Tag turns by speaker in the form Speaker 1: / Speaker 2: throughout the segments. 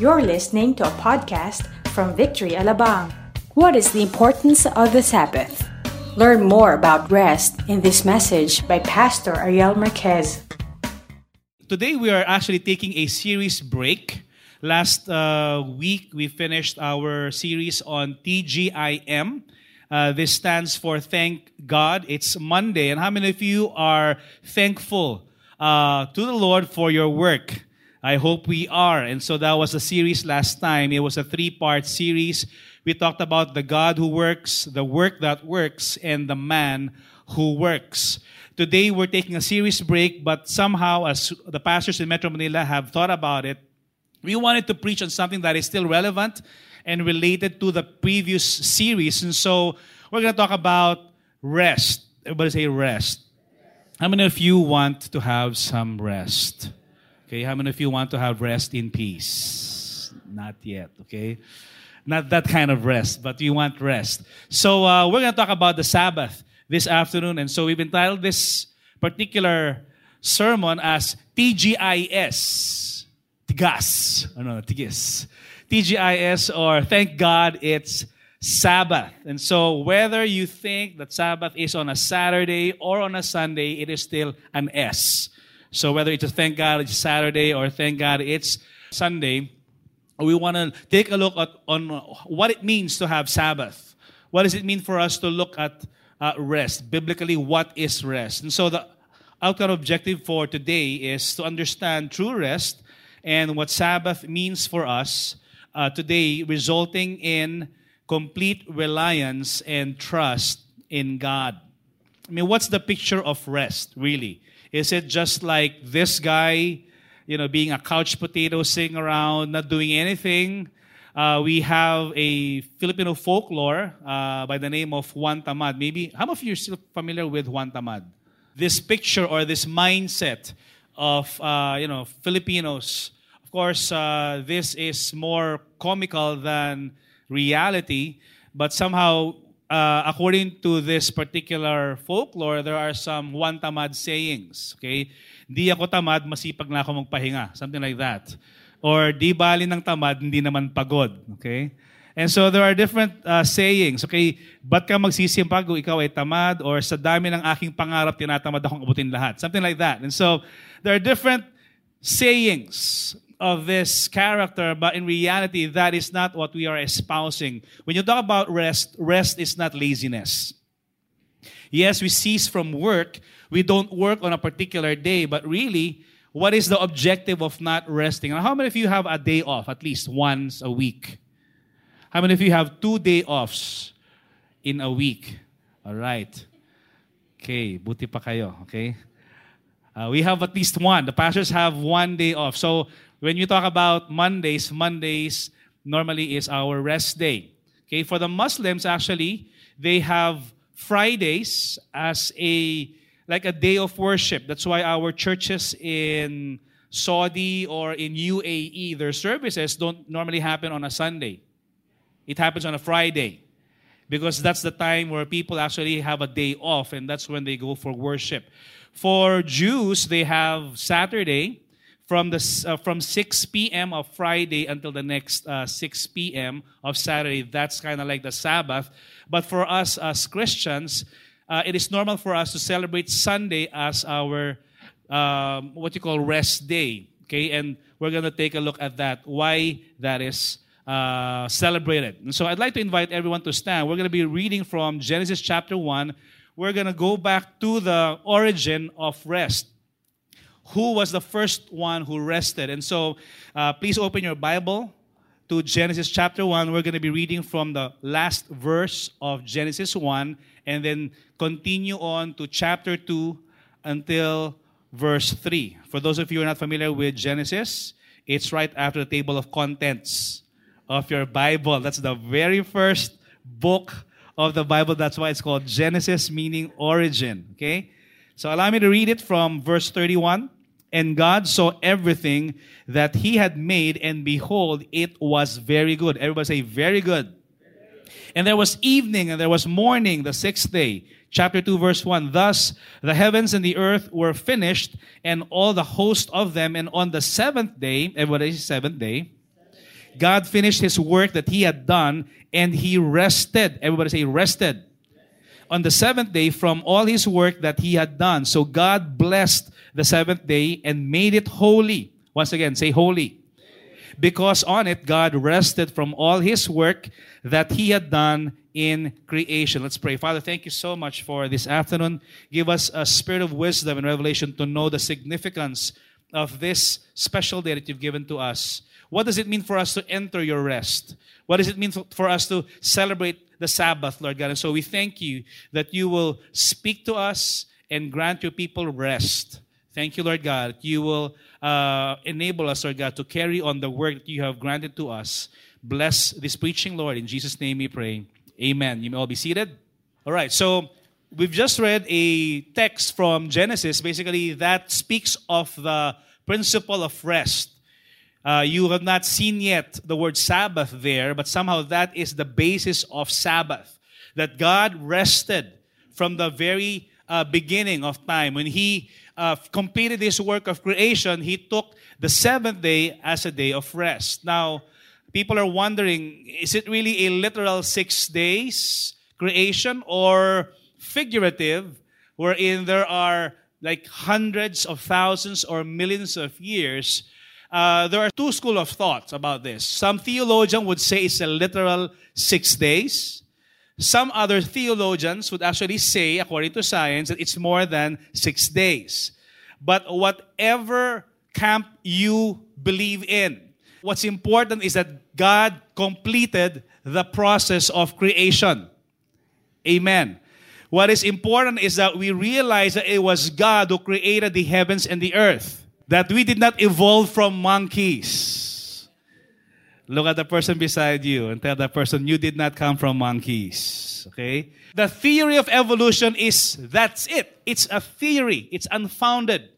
Speaker 1: You're listening to a podcast from Victory Alabang. What is the importance of the Sabbath? Learn more about rest in this message by Pastor Ariel Marquez.
Speaker 2: Today we are actually taking a series break. Last uh, week we finished our series on TGIM. Uh, this stands for Thank God. It's Monday. And how many of you are thankful uh, to the Lord for your work? I hope we are. And so that was a series last time. It was a three part series. We talked about the God who works, the work that works, and the man who works. Today we're taking a series break, but somehow, as the pastors in Metro Manila have thought about it, we wanted to preach on something that is still relevant and related to the previous series. And so we're going to talk about rest. Everybody say rest. How many of you want to have some rest? Okay, how many of you want to have rest in peace? Not yet, okay? Not that kind of rest, but you want rest. So uh, we're going to talk about the Sabbath this afternoon. And so we've entitled this particular sermon as TGIS. Tigas. Oh, no, Tigis. TGIS or Thank God It's Sabbath. And so whether you think that Sabbath is on a Saturday or on a Sunday, it is still an S. So whether it's a thank God it's Saturday or thank God it's Sunday, we want to take a look at on what it means to have Sabbath. What does it mean for us to look at uh, rest? Biblically, what is rest? And so the outcome objective for today is to understand true rest and what Sabbath means for us uh, today, resulting in complete reliance and trust in God. I mean, what's the picture of rest, really? Is it just like this guy, you know, being a couch potato, sitting around, not doing anything? Uh, we have a Filipino folklore uh, by the name of Juan Tamad. Maybe, how many of you are still familiar with Juan Tamad? This picture or this mindset of, uh, you know, Filipinos. Of course, uh, this is more comical than reality, but somehow uh, according to this particular folklore, there are some one tamad sayings. Okay? Di ako tamad, masipag na ako magpahinga. Something like that. Or di bali ng tamad, hindi naman pagod. Okay? And so there are different uh, sayings. Okay, ba't ka magsisimpag kung ikaw ay tamad? Or sa dami ng aking pangarap, tinatamad akong abutin lahat. Something like that. And so there are different sayings of this character, but in reality, that is not what we are espousing. When you talk about rest, rest is not laziness. Yes, we cease from work. We don't work on a particular day, but really, what is the objective of not resting? And how many of you have a day off at least once a week? How many of you have two day offs in a week? All right. Okay, buti pa kayo, okay? Uh, we have at least one. The pastors have one day off. So when you talk about Mondays, Mondays normally is our rest day. Okay, for the Muslims actually, they have Fridays as a like a day of worship. That's why our churches in Saudi or in UAE, their services don't normally happen on a Sunday. It happens on a Friday because that's the time where people actually have a day off and that's when they go for worship. For Jews, they have Saturday from the uh, from 6 p.m. of Friday until the next uh, 6 p.m. of Saturday. That's kind of like the Sabbath. But for us as Christians, uh, it is normal for us to celebrate Sunday as our um, what you call rest day. Okay, and we're to take a look at that. Why that is uh, celebrated. And so I'd like to invite everyone to stand. We're going to be reading from Genesis chapter 1. We're going to go back to the origin of rest who was the first one who rested. And so uh, please open your Bible to Genesis chapter 1. We're going to be reading from the last verse of Genesis 1 and then continue on to chapter 2 until verse 3. For those of you who are not familiar with Genesis, it's right after the table of contents of your Bible. That's the very first book of the Bible. That's why it's called Genesis, meaning origin. Okay? So allow me to read it from verse 31 and God saw everything that he had made, and behold, it was very good. Everybody say, very good. And there was evening and there was morning the sixth day. Chapter 2, verse 1. Thus the heavens and the earth were finished, and all the host of them. And on the seventh day, everybody, seventh day, God finished his work that he had done and he rested. Everybody say rested. On the seventh day from all his work that he had done. So God blessed the seventh day and made it holy. Once again, say holy. Because on it God rested from all his work that he had done in creation. Let's pray. Father, thank you so much for this afternoon. Give us a spirit of wisdom and revelation to know the significance of this special day that you've given to us. What does it mean for us to enter your rest? What does it mean for us to celebrate the Sabbath, Lord God? And so we thank you that you will speak to us and grant your people rest. Thank you, Lord God. You will uh, enable us, Lord God, to carry on the work that you have granted to us. Bless this preaching, Lord. In Jesus' name we pray. Amen. You may all be seated. All right, so we've just read a text from Genesis, basically, that speaks of the principle of rest. Uh, you have not seen yet the word Sabbath there, but somehow that is the basis of Sabbath. That God rested from the very uh, beginning of time. When He uh, completed His work of creation, He took the seventh day as a day of rest. Now, people are wondering is it really a literal six days creation or figurative, wherein there are like hundreds of thousands or millions of years? Uh, there are two school of thoughts about this. Some theologian would say it's a literal six days. Some other theologians would actually say, according to science, that it's more than six days. But whatever camp you believe in, What's important is that God completed the process of creation. Amen. What is important is that we realize that it was God who created the heavens and the earth. That we did not evolve from monkeys. Look at the person beside you and tell that person, you did not come from monkeys. Okay? The theory of evolution is that's it. It's a theory, it's unfounded.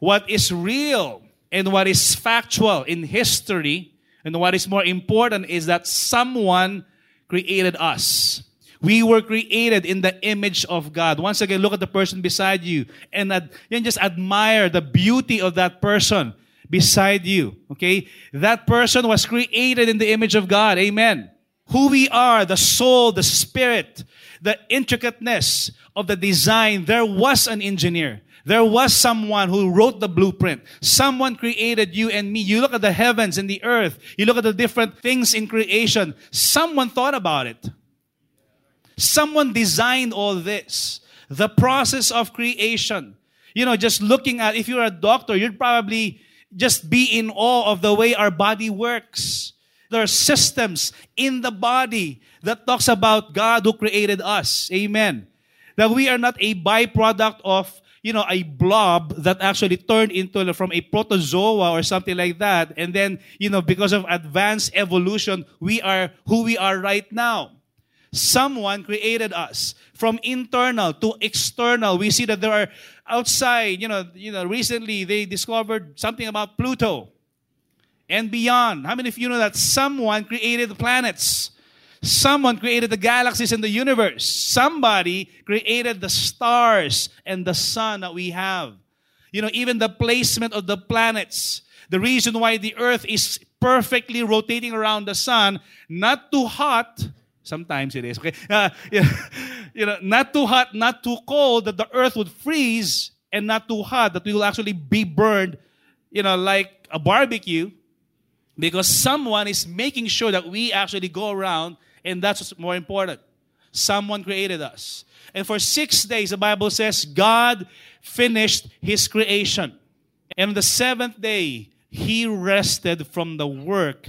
Speaker 2: What is real and what is factual in history and what is more important is that someone created us. We were created in the image of God. Once again, look at the person beside you and ad- just admire the beauty of that person beside you. Okay? That person was created in the image of God. Amen. Who we are, the soul, the spirit, the intricateness of the design, there was an engineer. There was someone who wrote the blueprint. Someone created you and me. You look at the heavens and the earth. You look at the different things in creation. Someone thought about it. Someone designed all this. The process of creation. You know, just looking at, if you're a doctor, you'd probably just be in awe of the way our body works. There are systems in the body that talks about God who created us. Amen. That we are not a byproduct of you know, a blob that actually turned into from a protozoa or something like that. And then, you know, because of advanced evolution, we are who we are right now. Someone created us from internal to external. We see that there are outside, you know, you know, recently they discovered something about Pluto and beyond. How many of you know that someone created the planets? Someone created the galaxies in the universe. Somebody created the stars and the sun that we have. You know, even the placement of the planets. The reason why the earth is perfectly rotating around the sun, not too hot, sometimes it is, okay? Uh, you know, not too hot, not too cold, that the earth would freeze, and not too hot, that we will actually be burned, you know, like a barbecue, because someone is making sure that we actually go around and that's what's more important. Someone created us. And for six days, the Bible says God finished his creation. And on the seventh day, he rested from the work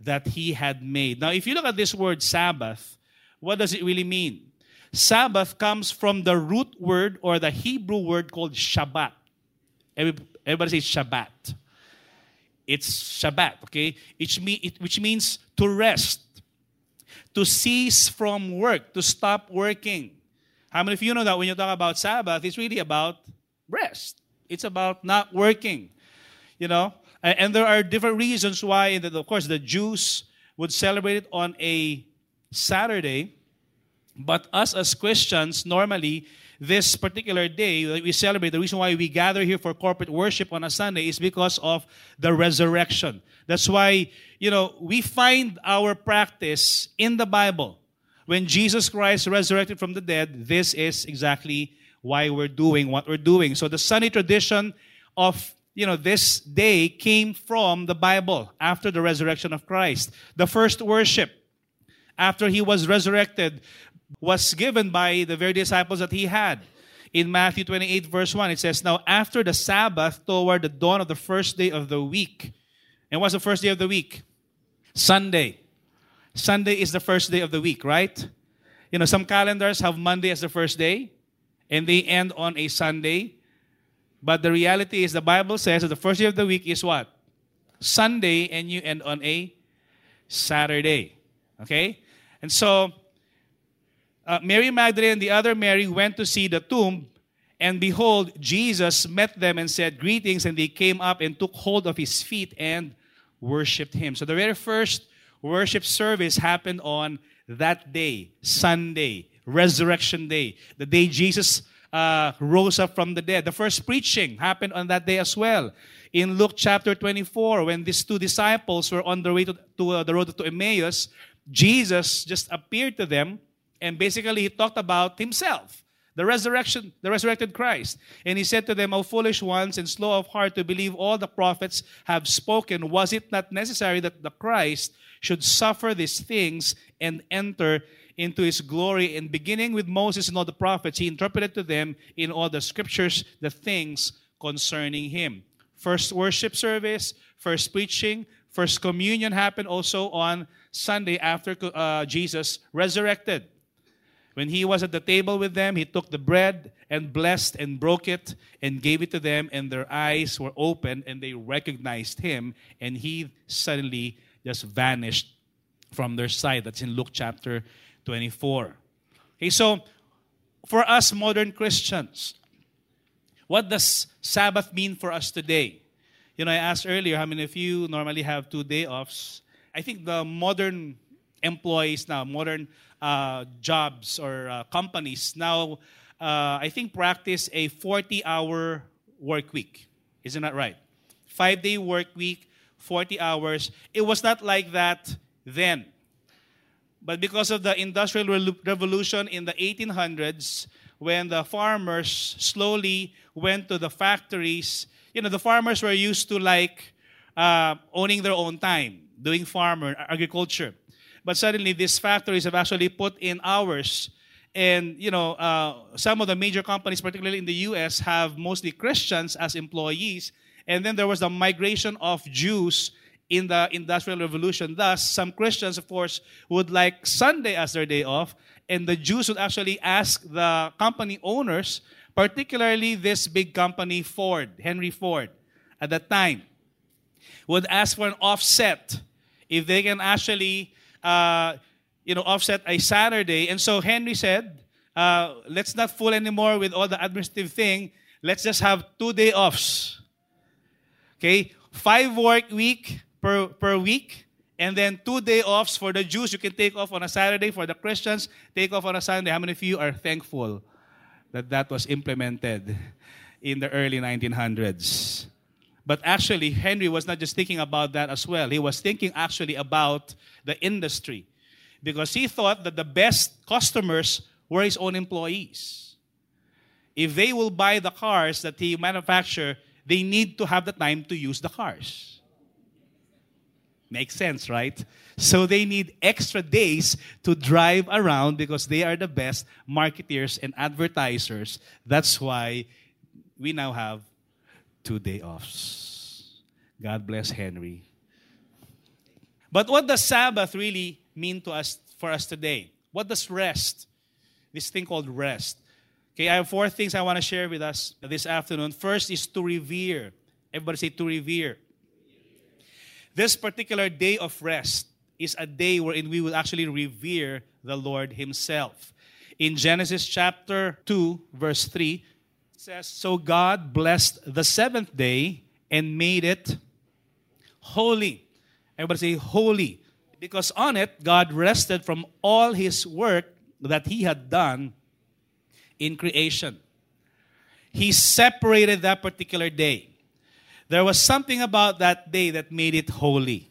Speaker 2: that he had made. Now, if you look at this word Sabbath, what does it really mean? Sabbath comes from the root word or the Hebrew word called Shabbat. Everybody says Shabbat. It's Shabbat, okay? Which means to rest to cease from work, to stop working. How many of you know that when you talk about Sabbath, it's really about rest? It's about not working, you know? And there are different reasons why, of course, the Jews would celebrate it on a Saturday, but us as Christians, normally, this particular day that we celebrate, the reason why we gather here for corporate worship on a Sunday is because of the resurrection. That's why, you know, we find our practice in the Bible. When Jesus Christ resurrected from the dead, this is exactly why we're doing what we're doing. So the Sunday tradition of you know, this day came from the Bible after the resurrection of Christ. The first worship after he was resurrected was given by the very disciples that he had. In Matthew 28, verse 1, it says, Now after the Sabbath, toward the dawn of the first day of the week. And what's the first day of the week? Sunday. Sunday is the first day of the week, right? You know, some calendars have Monday as the first day, and they end on a Sunday. But the reality is the Bible says that the first day of the week is what? Sunday, and you end on a Saturday. Okay? And so, uh, Mary Magdalene and the other Mary went to see the tomb, and behold, Jesus met them and said, Greetings, and they came up and took hold of his feet and worshiped him. So, the very first worship service happened on that day, Sunday, Resurrection Day, the day Jesus uh, rose up from the dead. The first preaching happened on that day as well. In Luke chapter 24, when these two disciples were on the way to, to uh, the road to Emmaus, Jesus just appeared to them and basically he talked about himself the resurrection, the resurrected Christ. And he said to them, O foolish ones and slow of heart to believe all the prophets have spoken, was it not necessary that the Christ should suffer these things and enter into his glory. And beginning with Moses and all the prophets, he interpreted to them in all the scriptures the things concerning him. First worship service, first preaching, first communion happened also on Sunday after uh, Jesus resurrected. When he was at the table with them, he took the bread and blessed and broke it and gave it to them, and their eyes were opened and they recognized him, and he suddenly just vanished from their sight. That's in Luke chapter 24. Okay, so for us modern Christians, what does Sabbath mean for us today? You know, I asked earlier how many of you normally have two day offs. I think the modern employees now, modern uh, jobs or uh, companies now, uh, I think practice a 40 hour work week. Isn't that right? Five day work week, 40 hours. It was not like that then. But because of the Industrial Revolution in the 1800s, when the farmers slowly went to the factories, you know, the farmers were used to like uh, owning their own time, doing farmer agriculture. But suddenly, these factories have actually put in hours. And, you know, uh, some of the major companies, particularly in the U.S., have mostly Christians as employees. And then there was the migration of Jews in the Industrial Revolution. Thus, some Christians, of course, would like Sunday as their day off, and the Jews would actually ask the company owners, particularly this big company, Ford, Henry Ford, at that time, would ask for an offset if they can actually, uh, you know, offset a Saturday. And so Henry said, uh, let's not fool anymore with all the administrative thing. Let's just have two day offs. Okay, five work week, per, per week. And then two day offs for the Jews. You can take off on a Saturday. For the Christians, take off on a Sunday. How many of you are thankful that that was implemented in the early 1900s? But actually, Henry was not just thinking about that as well. He was thinking actually about the industry because he thought that the best customers were his own employees. If they will buy the cars that he manufactured, they need to have the time to use the cars. Makes sense, right? So they need extra days to drive around because they are the best marketeers and advertisers. That's why we now have two day offs. God bless Henry. But what does Sabbath really mean to us for us today? What does rest? This thing called rest. Okay, I have four things I want to share with us this afternoon. First is to revere. Everybody say to revere. This particular day of rest is a day wherein we will actually revere the Lord Himself. In Genesis chapter 2, verse 3, it says, So God blessed the seventh day and made it holy. Everybody say holy. Because on it, God rested from all His work that He had done, in creation. He separated that particular day. There was something about that day that made it holy.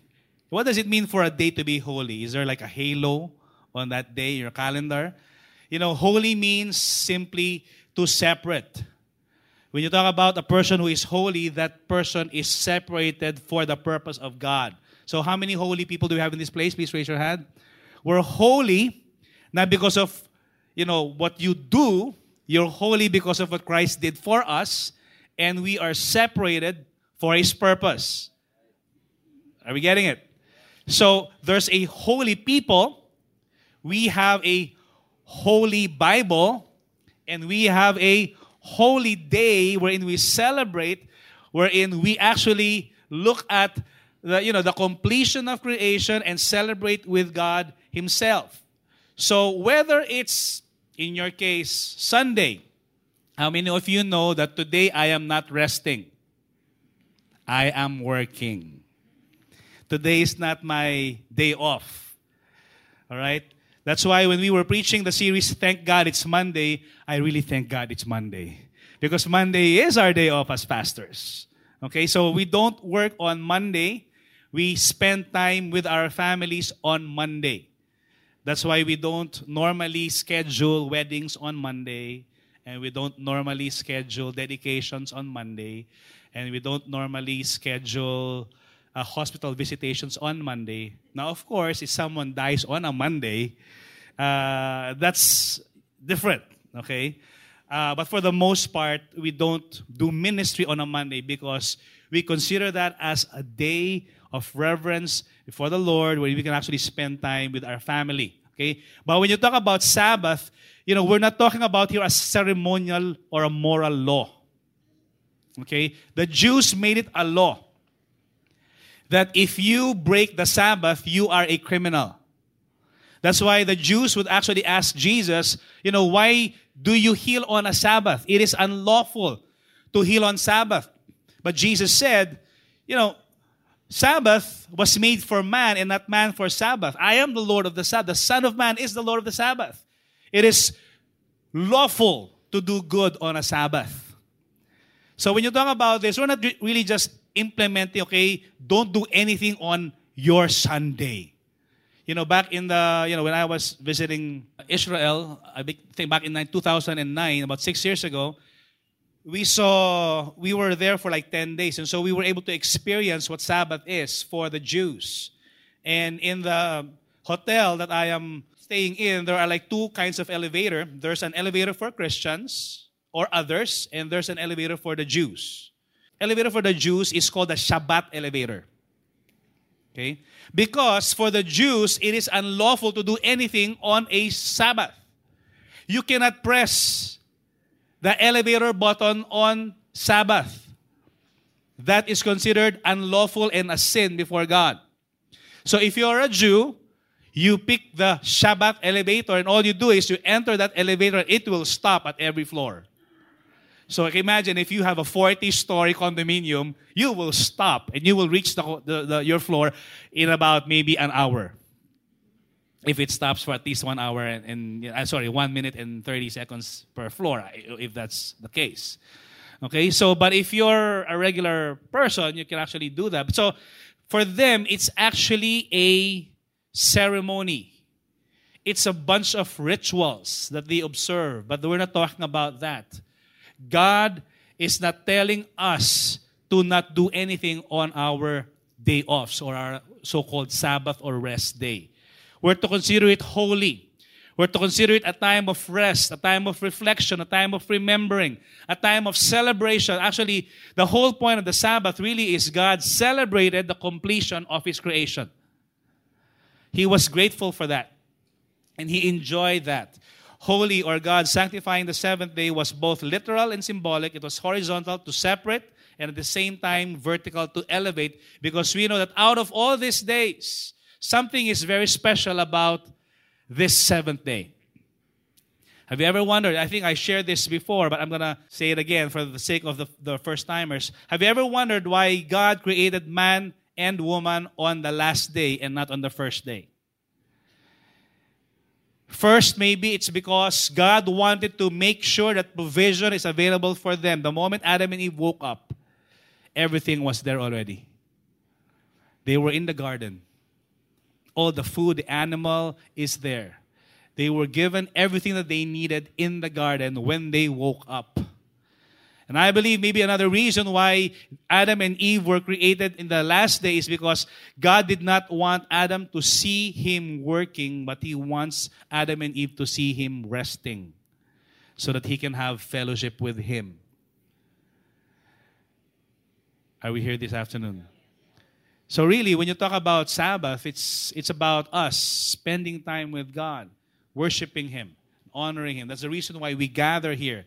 Speaker 2: What does it mean for a day to be holy? Is there like a halo on that day in your calendar? You know, holy means simply to separate. When you talk about a person who is holy, that person is separated for the purpose of God. So, how many holy people do we have in this place? Please raise your hand. We're holy not because of you know what you do. You're holy because of what Christ did for us, and we are separated for His purpose. Are we getting it? So there's a holy people. We have a holy Bible, and we have a holy day wherein we celebrate, wherein we actually look at the, you know, the completion of creation and celebrate with God Himself. So whether it's, in your case, Sunday, how many of you know that today I am not resting? I am working. Today is not my day off. All right? That's why when we were preaching the series, Thank God It's Monday, I really thank God it's Monday. Because Monday is our day off as pastors. Okay, so we don't work on Monday. We spend time with our families on Monday. That's why we don't normally schedule weddings on Monday, and we don't normally schedule dedications on Monday, and we don't normally schedule uh, hospital visitations on Monday. Now, of course, if someone dies on a Monday, uh, that's different, okay? Uh, but for the most part, we don't do ministry on a Monday because we consider that as a day of reverence before the Lord where we can actually spend time with our family. Okay? But when you talk about Sabbath, you know, we're not talking about here a ceremonial or a moral law. Okay? The Jews made it a law that if you break the Sabbath, you are a criminal. That's why the Jews would actually ask Jesus, you know, why do you heal on a Sabbath? It is unlawful to heal on Sabbath. But Jesus said, you know, Sabbath was made for man and not man for Sabbath. I am the Lord of the Sabbath. The Son of Man is the Lord of the Sabbath. It is lawful to do good on a Sabbath. So when you talk about this, we're not really just implementing, okay, don't do anything on your Sunday. You know, back in the, you know, when I was visiting Israel, I think back in 2009, about six years ago, we saw, we were there for like 10 days. And so we were able to experience what Sabbath is for the Jews. And in the hotel that I am staying in, there are like two kinds of elevator. There's an elevator for Christians or others, and there's an elevator for the Jews elevator for the Jews is called the Shabbat elevator. Okay? Because for the Jews, it is unlawful to do anything on a Sabbath. You cannot press the elevator button on Sabbath. That is considered unlawful and a sin before God. So if you're a Jew, you pick the Shabbat elevator and all you do is you enter that elevator, it will stop at every floor. So imagine if you have a 40-story condominium, you will stop and you will reach the, the, the, your floor in about maybe an hour. If it stops for at least one hour and, and uh, sorry, one minute and 30 seconds per floor, if that's the case. Okay, so but if you're a regular person, you can actually do that. So for them, it's actually a ceremony. It's a bunch of rituals that they observe, but we're not talking about that. God is not telling us to not do anything on our day offs or our so-called Sabbath or rest day. We're to consider it holy. We're to consider it a time of rest, a time of reflection, a time of remembering, a time of celebration. Actually, the whole point of the Sabbath really is God celebrated the completion of His creation. He was grateful for that. And He enjoyed that holy or God sanctifying the seventh day was both literal and symbolic. It was horizontal to separate and at the same time vertical to elevate because we know that out of all these days, something is very special about this seventh day. Have you ever wondered? I think I shared this before, but I'm going to say it again for the sake of the, the first timers. Have you ever wondered why God created man and woman on the last day and not on the first day? First, maybe it's because God wanted to make sure that provision is available for them. The moment Adam and Eve woke up, everything was there already. They were in the garden. All the food, the animal is there. They were given everything that they needed in the garden when they woke up. And I believe maybe another reason why Adam and Eve were created in the last day is because God did not want Adam to see him working, but he wants Adam and Eve to see him resting so that he can have fellowship with him. Are we here this afternoon? So really, when you talk about Sabbath, it's, it's about us spending time with God, worshiping Him, honoring Him. That's the reason why we gather here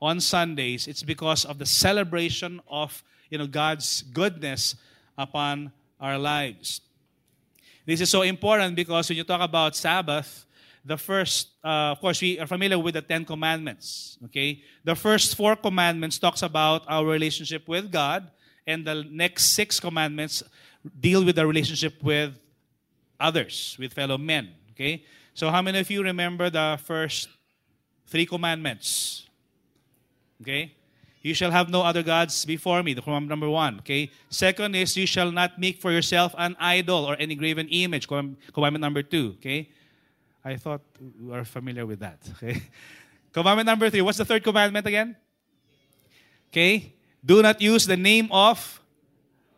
Speaker 2: on Sundays. It's because of the celebration of you know, God's goodness upon our lives. This is so important because when you talk about Sabbath, the first, uh, of course, we are familiar with the Ten Commandments. Okay, the first four commandments talks about our relationship with God, and the next six commandments deal with the relationship with others, with fellow men. Okay? So, how many of you remember the first three commandments? Okay? You shall have no other gods before me. The commandment number one. Okay? Second is you shall not make for yourself an idol or any graven image. Commandment number two. Okay? I thought you are familiar with that. Okay? Commandment number three. What's the third commandment again? Okay? Do not use the name of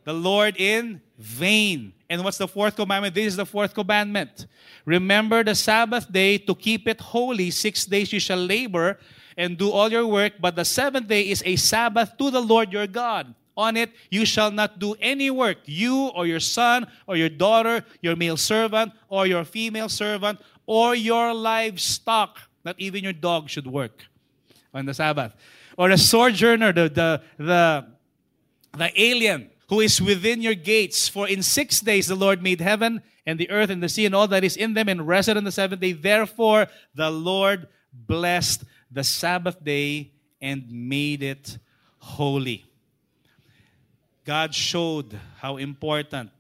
Speaker 2: the Lord in vain. And what's the fourth commandment? This is the fourth commandment. Remember the Sabbath day to keep it holy. Six days you shall labor and do all your work, but the seventh day is a Sabbath to the Lord your God. On it you shall not do any work, you or your son or your daughter, your male servant or your female servant, or your livestock. Not even your dog should work on the Sabbath. Or the sojourner, the, the, the, the alien who is within your gates. For in six days the Lord made heaven and the earth and the sea and all that is in them and rested on the seventh day. Therefore the Lord blessed the Sabbath day and made it holy. God showed how important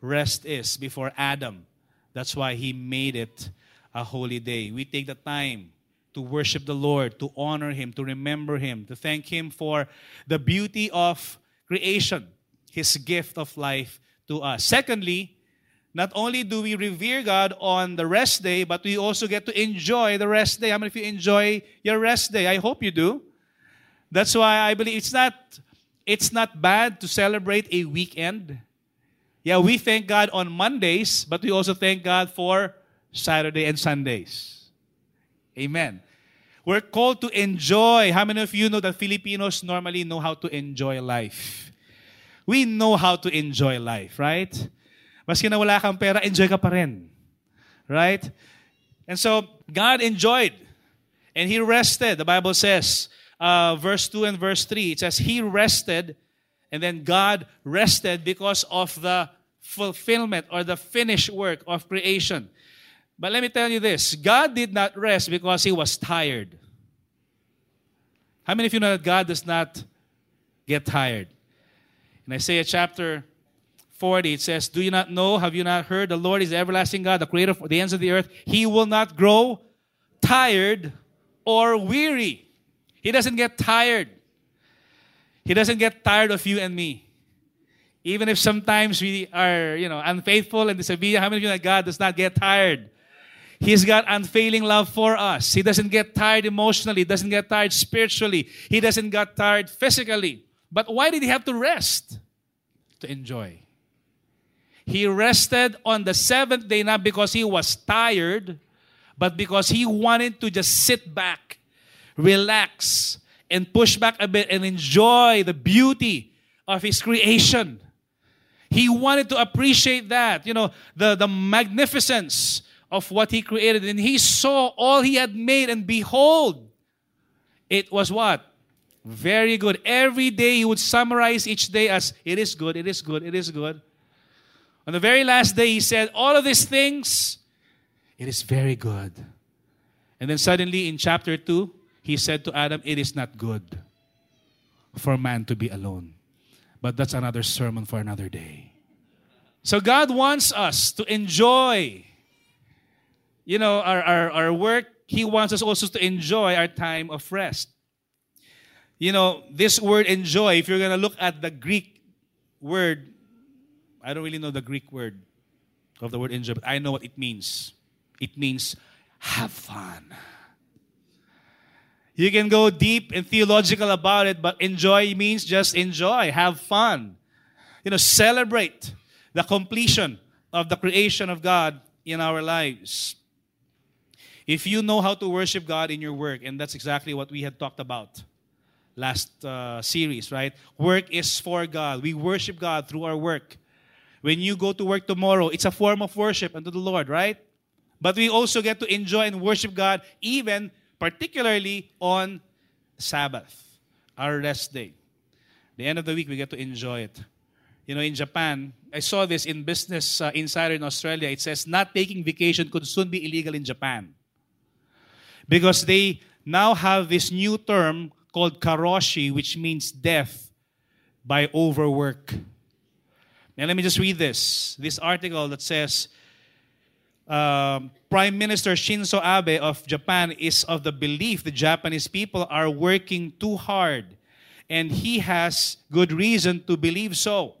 Speaker 2: rest is before Adam. That's why he made it a holy day. We take the time to worship the Lord, to honor him, to remember him, to thank him for the beauty of creation his gift of life to us. Secondly, not only do we revere God on the rest day, but we also get to enjoy the rest day. How many of you enjoy your rest day? I hope you do. That's why I believe it's not it's not bad to celebrate a weekend. Yeah, we thank God on Mondays, but we also thank God for Saturday and Sundays. Amen. We're called to enjoy. How many of you know that Filipinos normally know how to enjoy life? we know how to enjoy life, right? Maski na wala kang pera, enjoy ka pa rin. Right? And so, God enjoyed. And He rested. The Bible says, uh, verse 2 and verse 3, it says, He rested, and then God rested because of the fulfillment or the finished work of creation. But let me tell you this God did not rest because He was tired. How many of you know that God does not get tired? In Isaiah chapter 40, it says, Do you not know? Have you not heard? The Lord is the everlasting God, the creator of the ends of the earth. He will not grow tired or weary. He doesn't get tired. He doesn't get tired of you and me. Even if sometimes we are, you know, unfaithful and disobedient, how many of you know that God does not get tired? He's got unfailing love for us. He doesn't get tired emotionally. He doesn't get tired spiritually. He doesn't get tired physically. But why did he have to rest? To enjoy. He rested on the seventh day not because he was tired, but because he wanted to just sit back, relax, and push back a bit and enjoy the beauty of his creation. He wanted to appreciate that, you know, the, the magnificence of what he created. And he saw all he had made, and behold, it was what? Very good. Every day he would summarize each day as it is good, it is good, it is good. On the very last day, he said, All of these things, it is very good. And then suddenly in chapter 2, he said to Adam, It is not good for man to be alone. But that's another sermon for another day. So God wants us to enjoy you know, our, our, our work, He wants us also to enjoy our time of rest. You know, this word enjoy, if you're going to look at the Greek word, I don't really know the Greek word of the word enjoy, but I know what it means. It means have fun. You can go deep and theological about it, but enjoy means just enjoy, have fun. You know, celebrate the completion of the creation of God in our lives. If you know how to worship God in your work, and that's exactly what we had talked about last uh, series, right? Work is for God. We worship God through our work. When you go to work tomorrow, it's a form of worship unto the Lord, right? But we also get to enjoy and worship God even particularly on Sabbath, our rest day. The end of the week, we get to enjoy it. You know, in Japan, I saw this in Business uh, Insider in Australia. It says not taking vacation could soon be illegal in Japan. Because they now have this new term called karoshi, which means death by overwork. Now, let me just read this. This article that says um, Prime Minister Shinzo Abe of Japan is of the belief the Japanese people are working too hard, and he has good reason to believe so.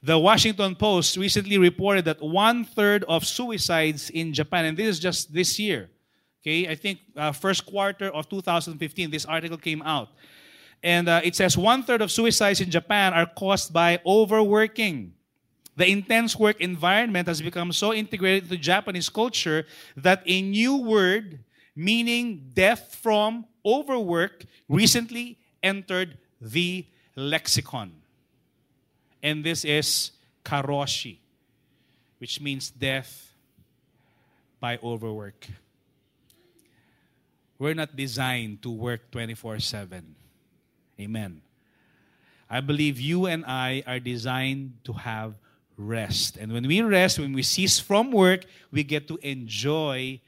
Speaker 2: The Washington Post recently reported that one third of suicides in Japan, and this is just this year, okay, I think uh, first quarter of 2015, this article came out. And uh, it says one third of suicides in Japan are caused by overworking. The intense work environment has become so integrated into Japanese culture that a new word meaning death from overwork recently entered the lexicon. And this is karoshi, which means death by overwork. We're not designed to work 24 7. Amen. I believe you and I are designed to have rest. And when we rest, when we cease from work, we get to enjoy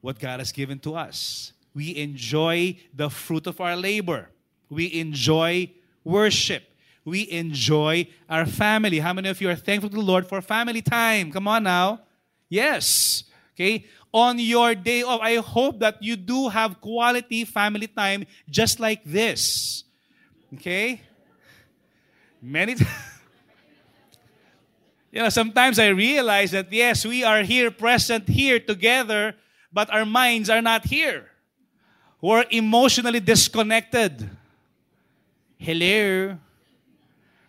Speaker 2: what God has given to us. We enjoy the fruit of our labor. We enjoy worship. We enjoy our family. How many of you are thankful to the Lord for family time? Come on now. Yes. Okay. On your day off, I hope that you do have quality family time just like this. Okay? Many. You know, sometimes I realize that yes, we are here, present here together, but our minds are not here. We're emotionally disconnected. Hello.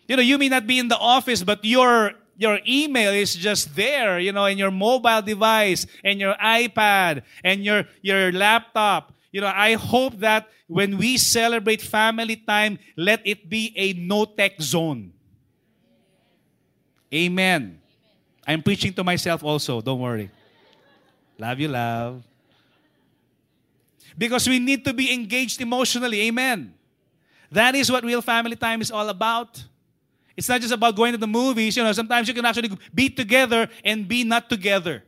Speaker 2: You know, you may not be in the office, but your your email is just there, you know, in your mobile device and your iPad and your your laptop. You know, I hope that when we celebrate family time, let it be a no tech zone. Amen. I'm preaching to myself also, don't worry. Love you, love. Because we need to be engaged emotionally. Amen. That is what real family time is all about. It's not just about going to the movies. You know, sometimes you can actually be together and be not together.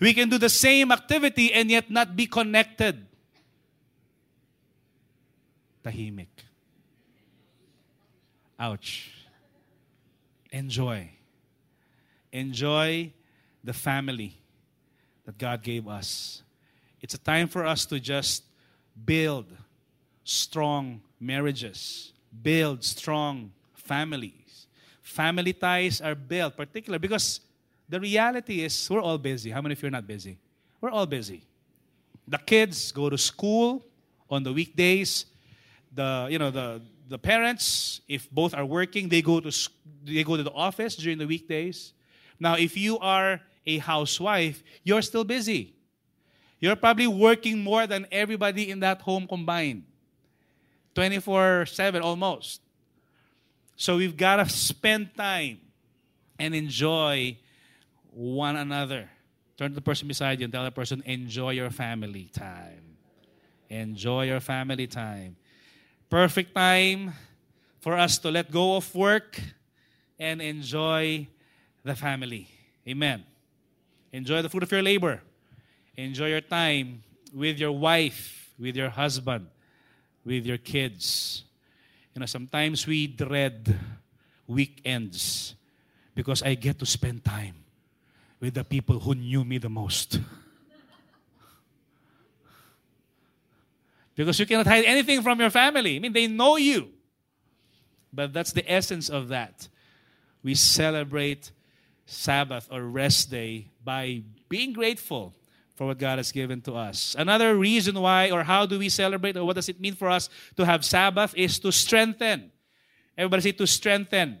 Speaker 2: We can do the same activity and yet not be connected. Tahimik. Ouch enjoy. Enjoy the family that God gave us. It's a time for us to just build strong marriages, build strong families. Family ties are built, particularly because the reality is we're all busy. How many of you are not busy? We're all busy. The kids go to school on the weekdays. The you know the the parents, if both are working, they go to they go to the office during the weekdays. Now, if you are a housewife, you're still busy. You're probably working more than everybody in that home combined. 24/7 almost. So we've got to spend time and enjoy one another. Turn to the person beside you and tell the person, enjoy your family time. Enjoy your family time perfect time for us to let go of work and enjoy the family. Amen. Enjoy the fruit of your labor. Enjoy your time with your wife, with your husband, with your kids. You know, sometimes we dread weekends because I get to spend time with the people who knew me the most. because you cannot hide anything from your family. I mean, they know you. But that's the essence of that. We celebrate Sabbath or rest day by being grateful for what God has given to us. Another reason why, or how do we celebrate, or what does it mean for us to have Sabbath, is to strengthen. Everybody say to strengthen.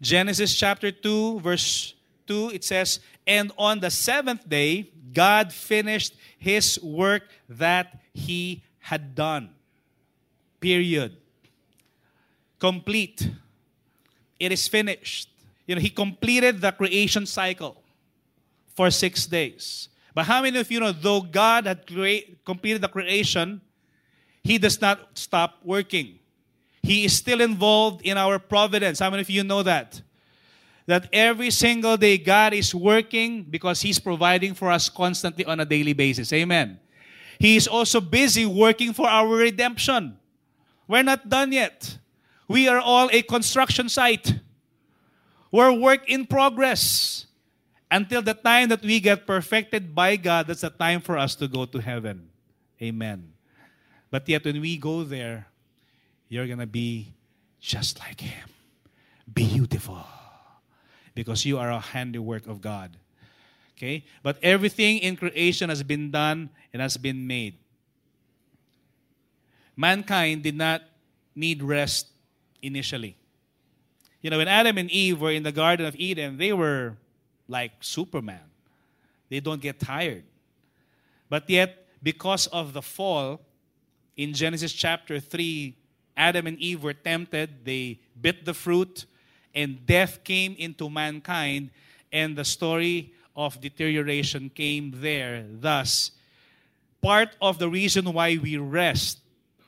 Speaker 2: Genesis chapter 2, verse 2, it says, And on the seventh day, God finished his work that he had done. Period. Complete. It is finished. You know, he completed the creation cycle for six days. But how many of you know, though God had create, completed the creation, he does not stop working. He is still involved in our providence. How many of you know that? That every single day God is working because He's providing for us constantly on a daily basis. Amen. He is also busy working for our redemption. We're not done yet. We are all a construction site. We're work in progress. Until the time that we get perfected by God, that's the time for us to go to heaven. Amen. But yet, when we go there, you're going to be just like Him. Beautiful because you are a handiwork of God. Okay? But everything in creation has been done and has been made. Mankind did not need rest initially. You know, when Adam and Eve were in the Garden of Eden, they were like Superman. They don't get tired. But yet, because of the fall, in Genesis chapter 3, Adam and Eve were tempted. They bit the fruit and death came into mankind, and the story of deterioration came there. Thus, part of the reason why we rest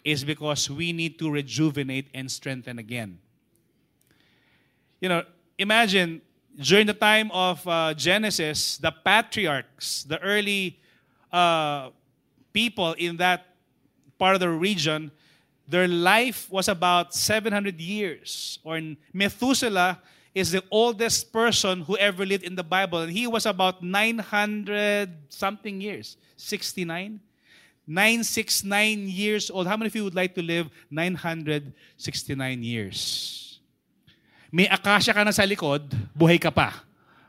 Speaker 2: is because we need to rejuvenate and strengthen again. You know, imagine during the time of uh, Genesis, the patriarchs, the early uh, people in that part of the region, their life was about 700 years. Or Methuselah is the oldest person who ever lived in the Bible, and he was about 900 something years. 69? 969 years old. How many of you would like to live 969 years? May akasya ka na sa likod, buhay ka pa.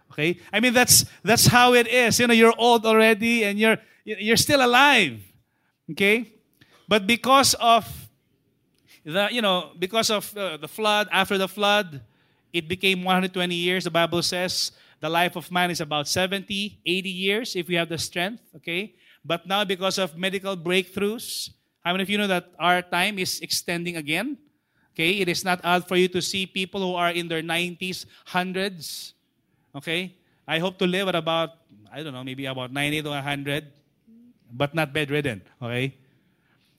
Speaker 2: Okay? I mean, that's, that's how it is. You know, you're old already and you're, you're still alive. Okay? But because of the, you know, because of uh, the flood, after the flood, it became 120 years. The Bible says the life of man is about 70, 80 years if we have the strength, okay? But now, because of medical breakthroughs, how many of you know that our time is extending again? Okay, it is not odd for you to see people who are in their 90s, hundreds. Okay, I hope to live at about, I don't know, maybe about 90 to 100, but not bedridden. Okay,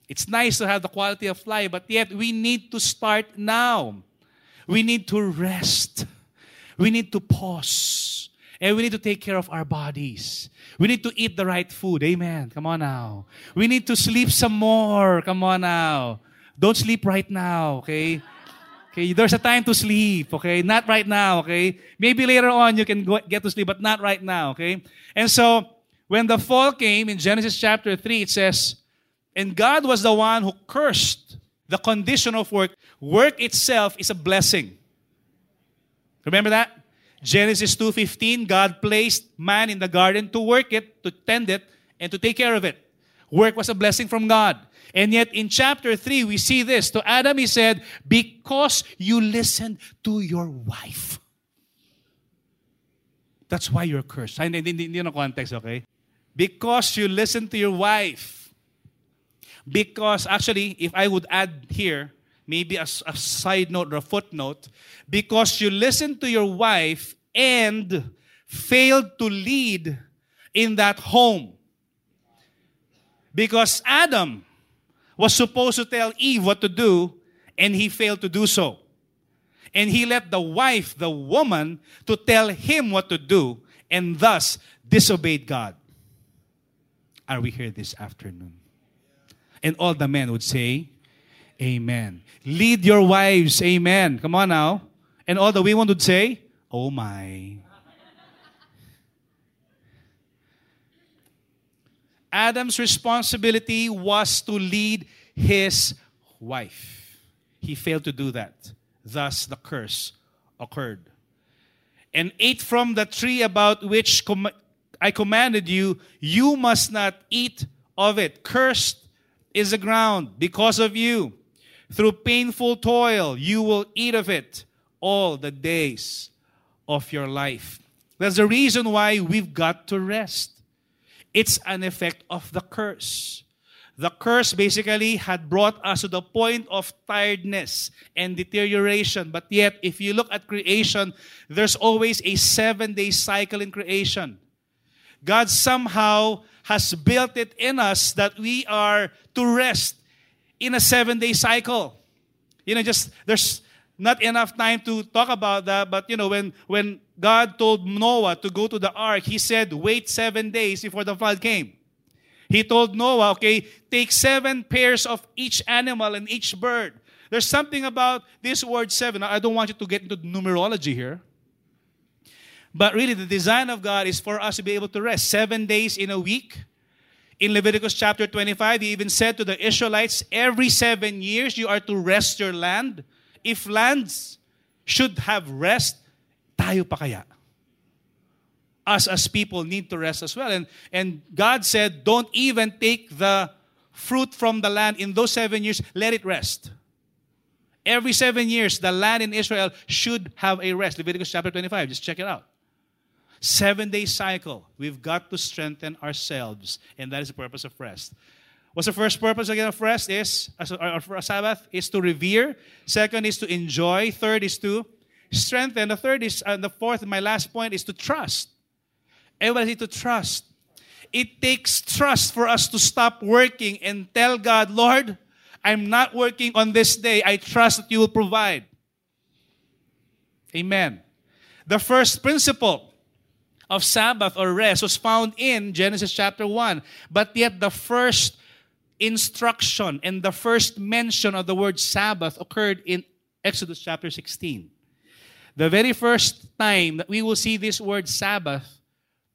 Speaker 2: it's nice to have the quality of life, but yet we need to start now. We need to rest. We need to pause. And we need to take care of our bodies. We need to eat the right food. Amen. Come on now. We need to sleep some more. Come on now. Don't sleep right now, okay? Okay, there's a time to sleep, okay? Not right now, okay? Maybe later on you can go, get to sleep, but not right now, okay? And so, when the fall came in Genesis chapter 3, it says, and God was the one who cursed the condition of work. Work itself is a blessing. Remember that? Genesis 2:15, God placed man in the garden to work it, to tend it, and to take care of it. Work was a blessing from God. And yet in chapter 3, we see this. To Adam, he said, Because you listened to your wife. That's why you're cursed. Hindi, hindi, hindi context, okay? Because you listened to your wife. Because actually, if I would add here, maybe a, a side note or a footnote, because you listened to your wife and failed to lead in that home. Because Adam was supposed to tell Eve what to do, and he failed to do so. And he let the wife, the woman, to tell him what to do, and thus disobeyed God. Are we here this afternoon? And all the men would say, Amen. Lead your wives. Amen. Come on now. And all the women would say, Oh my. Adam's responsibility was to lead his wife. He failed to do that. Thus, the curse occurred. And ate from the tree about which com- I commanded you, you must not eat of it. Cursed is the ground because of you. Through painful toil, you will eat of it all the days of your life. That's the reason why we've got to rest. It's an effect of the curse. The curse basically had brought us to the point of tiredness and deterioration. But yet, if you look at creation, there's always a seven day cycle in creation. God somehow has built it in us that we are to rest in a seven day cycle. You know, just there's not enough time to talk about that, but you know, when, when God told Noah to go to the ark, he said, wait seven days before the flood came. He told Noah, okay, take seven pairs of each animal and each bird. There's something about this word seven. I don't want you to get into numerology here. But really, the design of God is for us to be able to rest seven days in a week. In Leviticus chapter 25, he even said to the Israelites, every seven years you are to rest your land. If lands should have rest, tayo pa kaya? us as people need to rest as well. And, and God said, don't even take the fruit from the land in those seven years, let it rest. Every seven years, the land in Israel should have a rest. Leviticus chapter 25, just check it out. Seven day cycle. We've got to strengthen ourselves, and that is the purpose of rest. What's the first purpose again of rest? Is uh, or uh, for a Sabbath is to revere. Second is to enjoy. Third is to strengthen. The third is and the fourth. My last point is to trust. Everybody to trust. It takes trust for us to stop working and tell God, Lord, I'm not working on this day. I trust that you will provide. Amen. The first principle of Sabbath or rest was found in Genesis chapter 1. But yet, the first instruction and the first mention of the word Sabbath occurred in Exodus chapter 16. The very first time that we will see this word Sabbath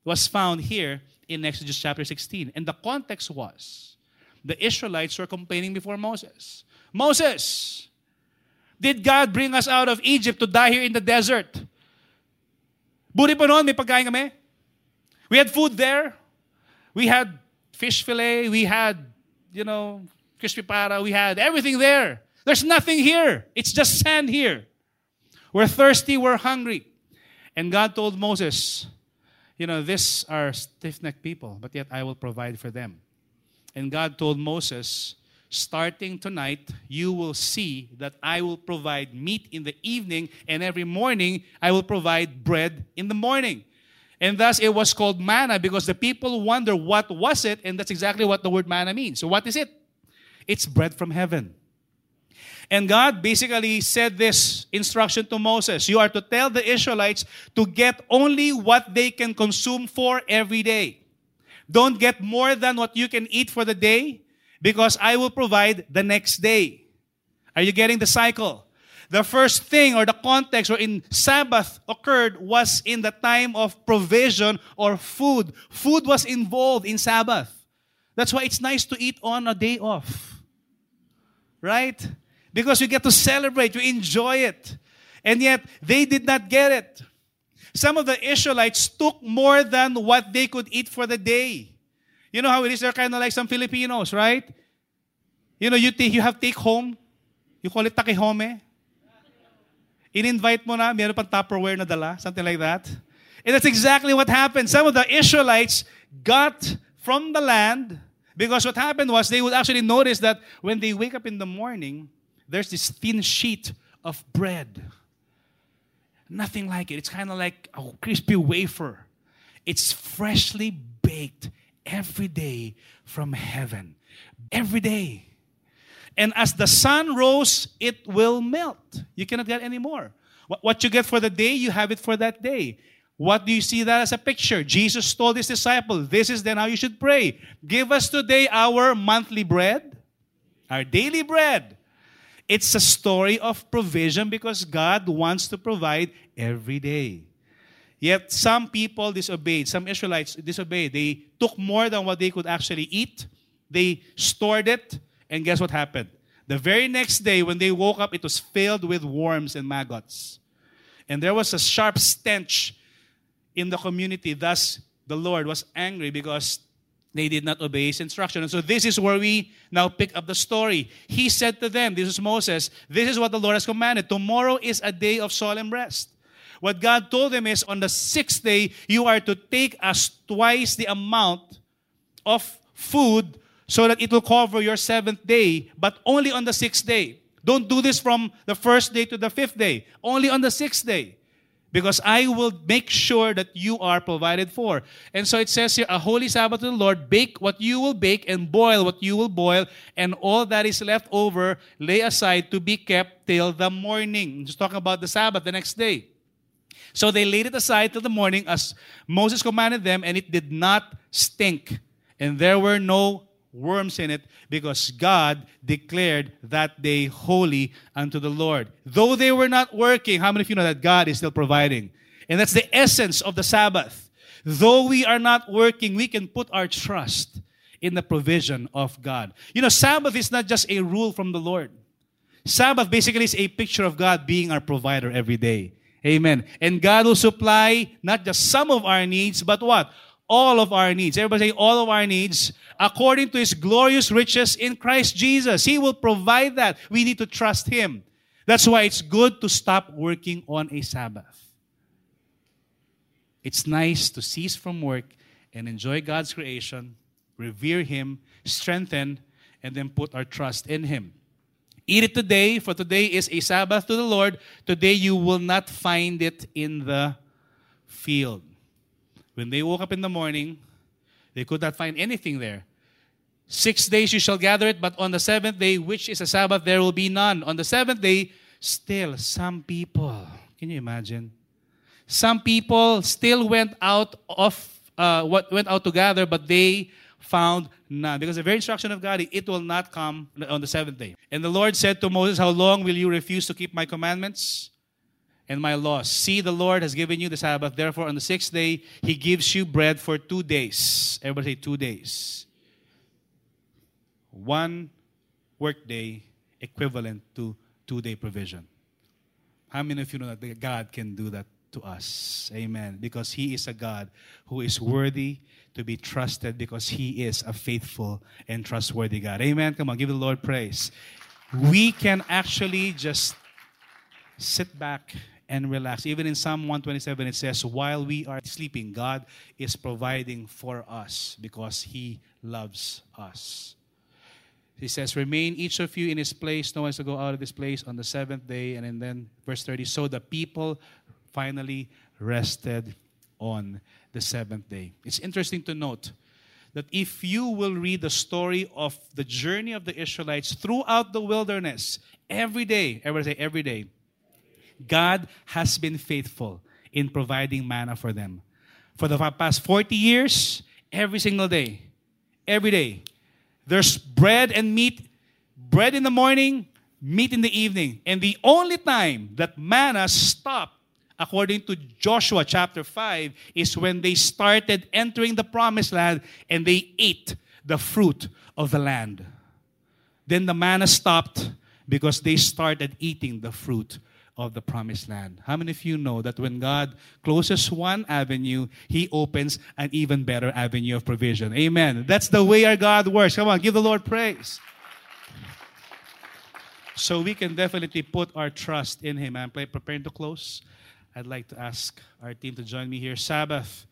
Speaker 2: was found here in Exodus chapter 16. And the context was the Israelites were complaining before Moses. Moses, did God bring us out of Egypt to die here in the desert? Buri pa noon, may pagkain kami. We had food there. We had fish fillet. We had, you know, crispy pata. We had everything there. There's nothing here. It's just sand here. We're thirsty. We're hungry. And God told Moses, you know, these are stiff necked people, but yet I will provide for them. And God told Moses, starting tonight, you will see that I will provide meat in the evening, and every morning I will provide bread in the morning. And thus it was called manna because the people wonder what was it, and that's exactly what the word manna means. So what is it? It's bread from heaven. And God basically said this instruction to Moses You are to tell the Israelites to get only what they can consume for every day. Don't get more than what you can eat for the day because I will provide the next day. Are you getting the cycle? The first thing or the context where in Sabbath occurred was in the time of provision or food. Food was involved in Sabbath. That's why it's nice to eat on a day off. Right? because you get to celebrate, you enjoy it. And yet, they did not get it. Some of the Israelites took more than what they could eat for the day. You know how it is? They're kind of like some Filipinos, right? You know, you, take, you have take home. You call it takehome. In-invite mo na, meron pang Tupperware na dala, something like that. And that's exactly what happened. Some of the Israelites got from the land because what happened was they would actually notice that when they wake up in the morning, there's this thin sheet of bread. Nothing like it. It's kind of like a crispy wafer. It's freshly baked every day from heaven. Every day. And as the sun rose, it will melt. You cannot get any more. What you get for the day, you have it for that day. What do you see that as a picture? Jesus told his disciples, This is then how you should pray. Give us today our monthly bread, our daily bread. It's a story of provision because God wants to provide every day. Yet some people disobeyed. Some Israelites disobeyed. They took more than what they could actually eat. They stored it. And guess what happened? The very next day, when they woke up, it was filled with worms and maggots. And there was a sharp stench in the community. Thus, the Lord was angry because they did not obey his instruction. And so this is where we now pick up the story. He said to them, This is Moses, this is what the Lord has commanded. Tomorrow is a day of solemn rest. What God told them is on the sixth day, you are to take as twice the amount of food so that it will cover your seventh day, but only on the sixth day. Don't do this from the first day to the fifth day, only on the sixth day because I will make sure that you are provided for. And so it says here, a holy Sabbath to the Lord, bake what you will bake and boil what you will boil, and all that is left over lay aside to be kept till the morning. Just talking about the Sabbath the next day. So they laid it aside till the morning as Moses commanded them, and it did not stink. And there were no worms in it because God declared that day holy unto the Lord. Though they were not working, how many of you know that God is still providing? And that's the essence of the Sabbath. Though we are not working, we can put our trust in the provision of God. You know, Sabbath is not just a rule from the Lord. Sabbath basically is a picture of God being our provider every day. Amen. And God will supply not just some of our needs, but what? All of our needs. Everybody say all of our needs according to his glorious riches in Christ Jesus. He will provide that. We need to trust him. That's why it's good to stop working on a Sabbath. It's nice to cease from work and enjoy God's creation, revere him, strengthen, and then put our trust in him. Eat it today, for today is a Sabbath to the Lord. Today you will not find it in the field. When they woke up in the morning, they could not find anything there. Six days you shall gather it, but on the seventh day, which is a Sabbath, there will be none. On the seventh day, still some people, can you imagine? Some people still went out of uh, what went out to gather, but they found none. Because the very instruction of God, it will not come on the seventh day. And the Lord said to Moses, How long will you refuse to keep my commandments and my laws? See, the Lord has given you the Sabbath. Therefore, on the sixth day, he gives you bread for two days. Everybody say two days. One workday equivalent to two day provision. How many of you know that God can do that to us. Amen. Because He is a God who is worthy to be trusted because He is a faithful and trustworthy God. Amen. Come on, give the Lord praise. We can actually just sit back and relax. Even in Psalm 127, it says, While we are sleeping, God is providing for us because He loves us. He says, Remain each of you in his place. No one is to go out of this place on the seventh day. And then, verse 30, so the people finally rested on the seventh day. It's interesting to note that if you will read the story of the journey of the Israelites throughout the wilderness, every day, everybody say every day, God has been faithful in providing manna for them. For the past 40 years, every single day, every day, there's bread and meat, bread in the morning, meat in the evening. And the only time that manna stopped according to Joshua chapter 5, is when they started entering the promised land and they ate the fruit of the land. Then the manna stopped because they started eating the fruit of the promised land. How many of you know that when God closes one avenue, He opens an even better avenue of provision? Amen. That's the way our God works. Come on, give the Lord praise. So we can definitely put our trust in Him. I'm preparing to close. I'd like to ask our team to join me here. Sabbath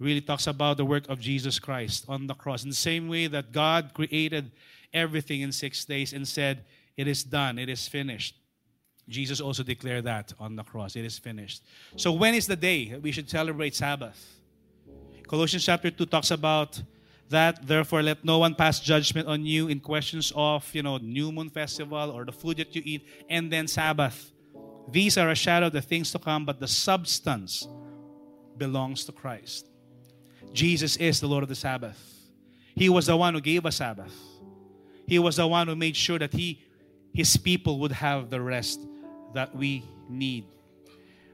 Speaker 2: really talks about the work of Jesus Christ on the cross. In the same way that God created everything in six days and said, It is done, it is finished. Jesus also declared that on the cross. It is finished. So, when is the day that we should celebrate Sabbath? Colossians chapter 2 talks about that. Therefore, let no one pass judgment on you in questions of, you know, new moon festival or the food that you eat, and then Sabbath. These are a shadow of the things to come, but the substance belongs to Christ. Jesus is the Lord of the Sabbath. He was the one who gave us Sabbath. He was the one who made sure that he, his people would have the rest that we need.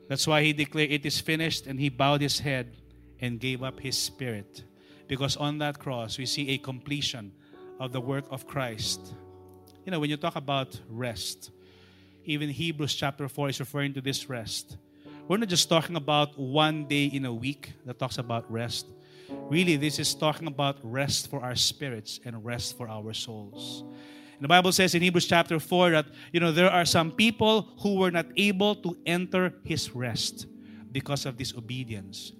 Speaker 2: That's why he declared, It is finished, and he bowed his head and gave up his spirit. Because on that cross, we see a completion of the work of Christ. You know, when you talk about rest, even Hebrews chapter 4 is referring to this rest. We're not just talking about one day in a week that talks about rest. Really, this is talking about rest for our spirits and rest for our souls. And the Bible says in Hebrews chapter 4 that, you know, there are some people who were not able to enter his rest because of disobedience.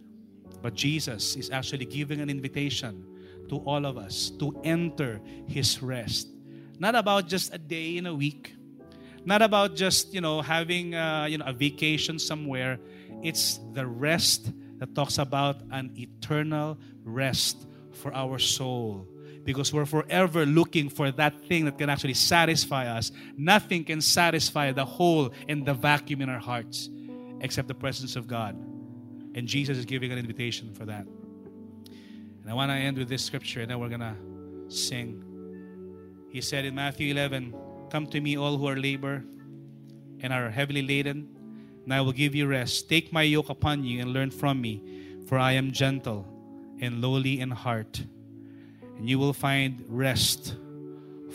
Speaker 2: But Jesus is actually giving an invitation to all of us to enter his rest. Not about just a day in a week, not about just, you know, having uh, you know, a vacation somewhere. It's the rest that talks about an eternal rest for our soul because we're forever looking for that thing that can actually satisfy us. Nothing can satisfy the hole and the vacuum in our hearts except the presence of God. And Jesus is giving an invitation for that. And I want to end with this scripture and then we're going to sing. He said in Matthew 11, Come to me, all who are labor and are heavily laden, and I will give you rest. Take my yoke upon you and learn from me, for I am gentle and lowly in heart and you will find rest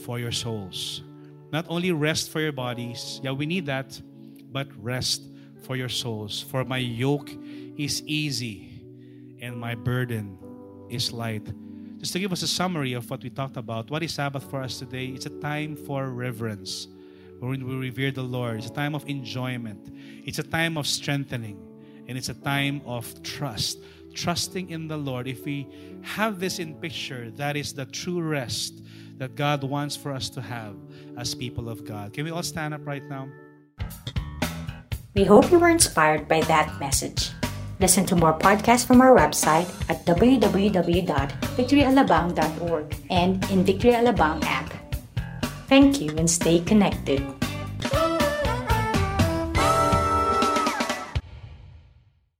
Speaker 2: for your souls. Not only rest for your bodies, yeah, we need that, but rest for your souls. For my yoke is easy and my burden is light. Just to give us a summary of what we talked about, what is Sabbath for us today? It's a time for reverence, when we revere the Lord. It's a time of enjoyment, it's a time of strengthening, and it's a time of trust trusting in the Lord, if we have this in picture, that is the true rest that God wants for us to have as people of God. Can we all stand up right now?
Speaker 1: We hope you were inspired by that message. Listen to more podcasts from our website at www.victoryalabang.org and in Victory Alabang app. Thank you and stay connected.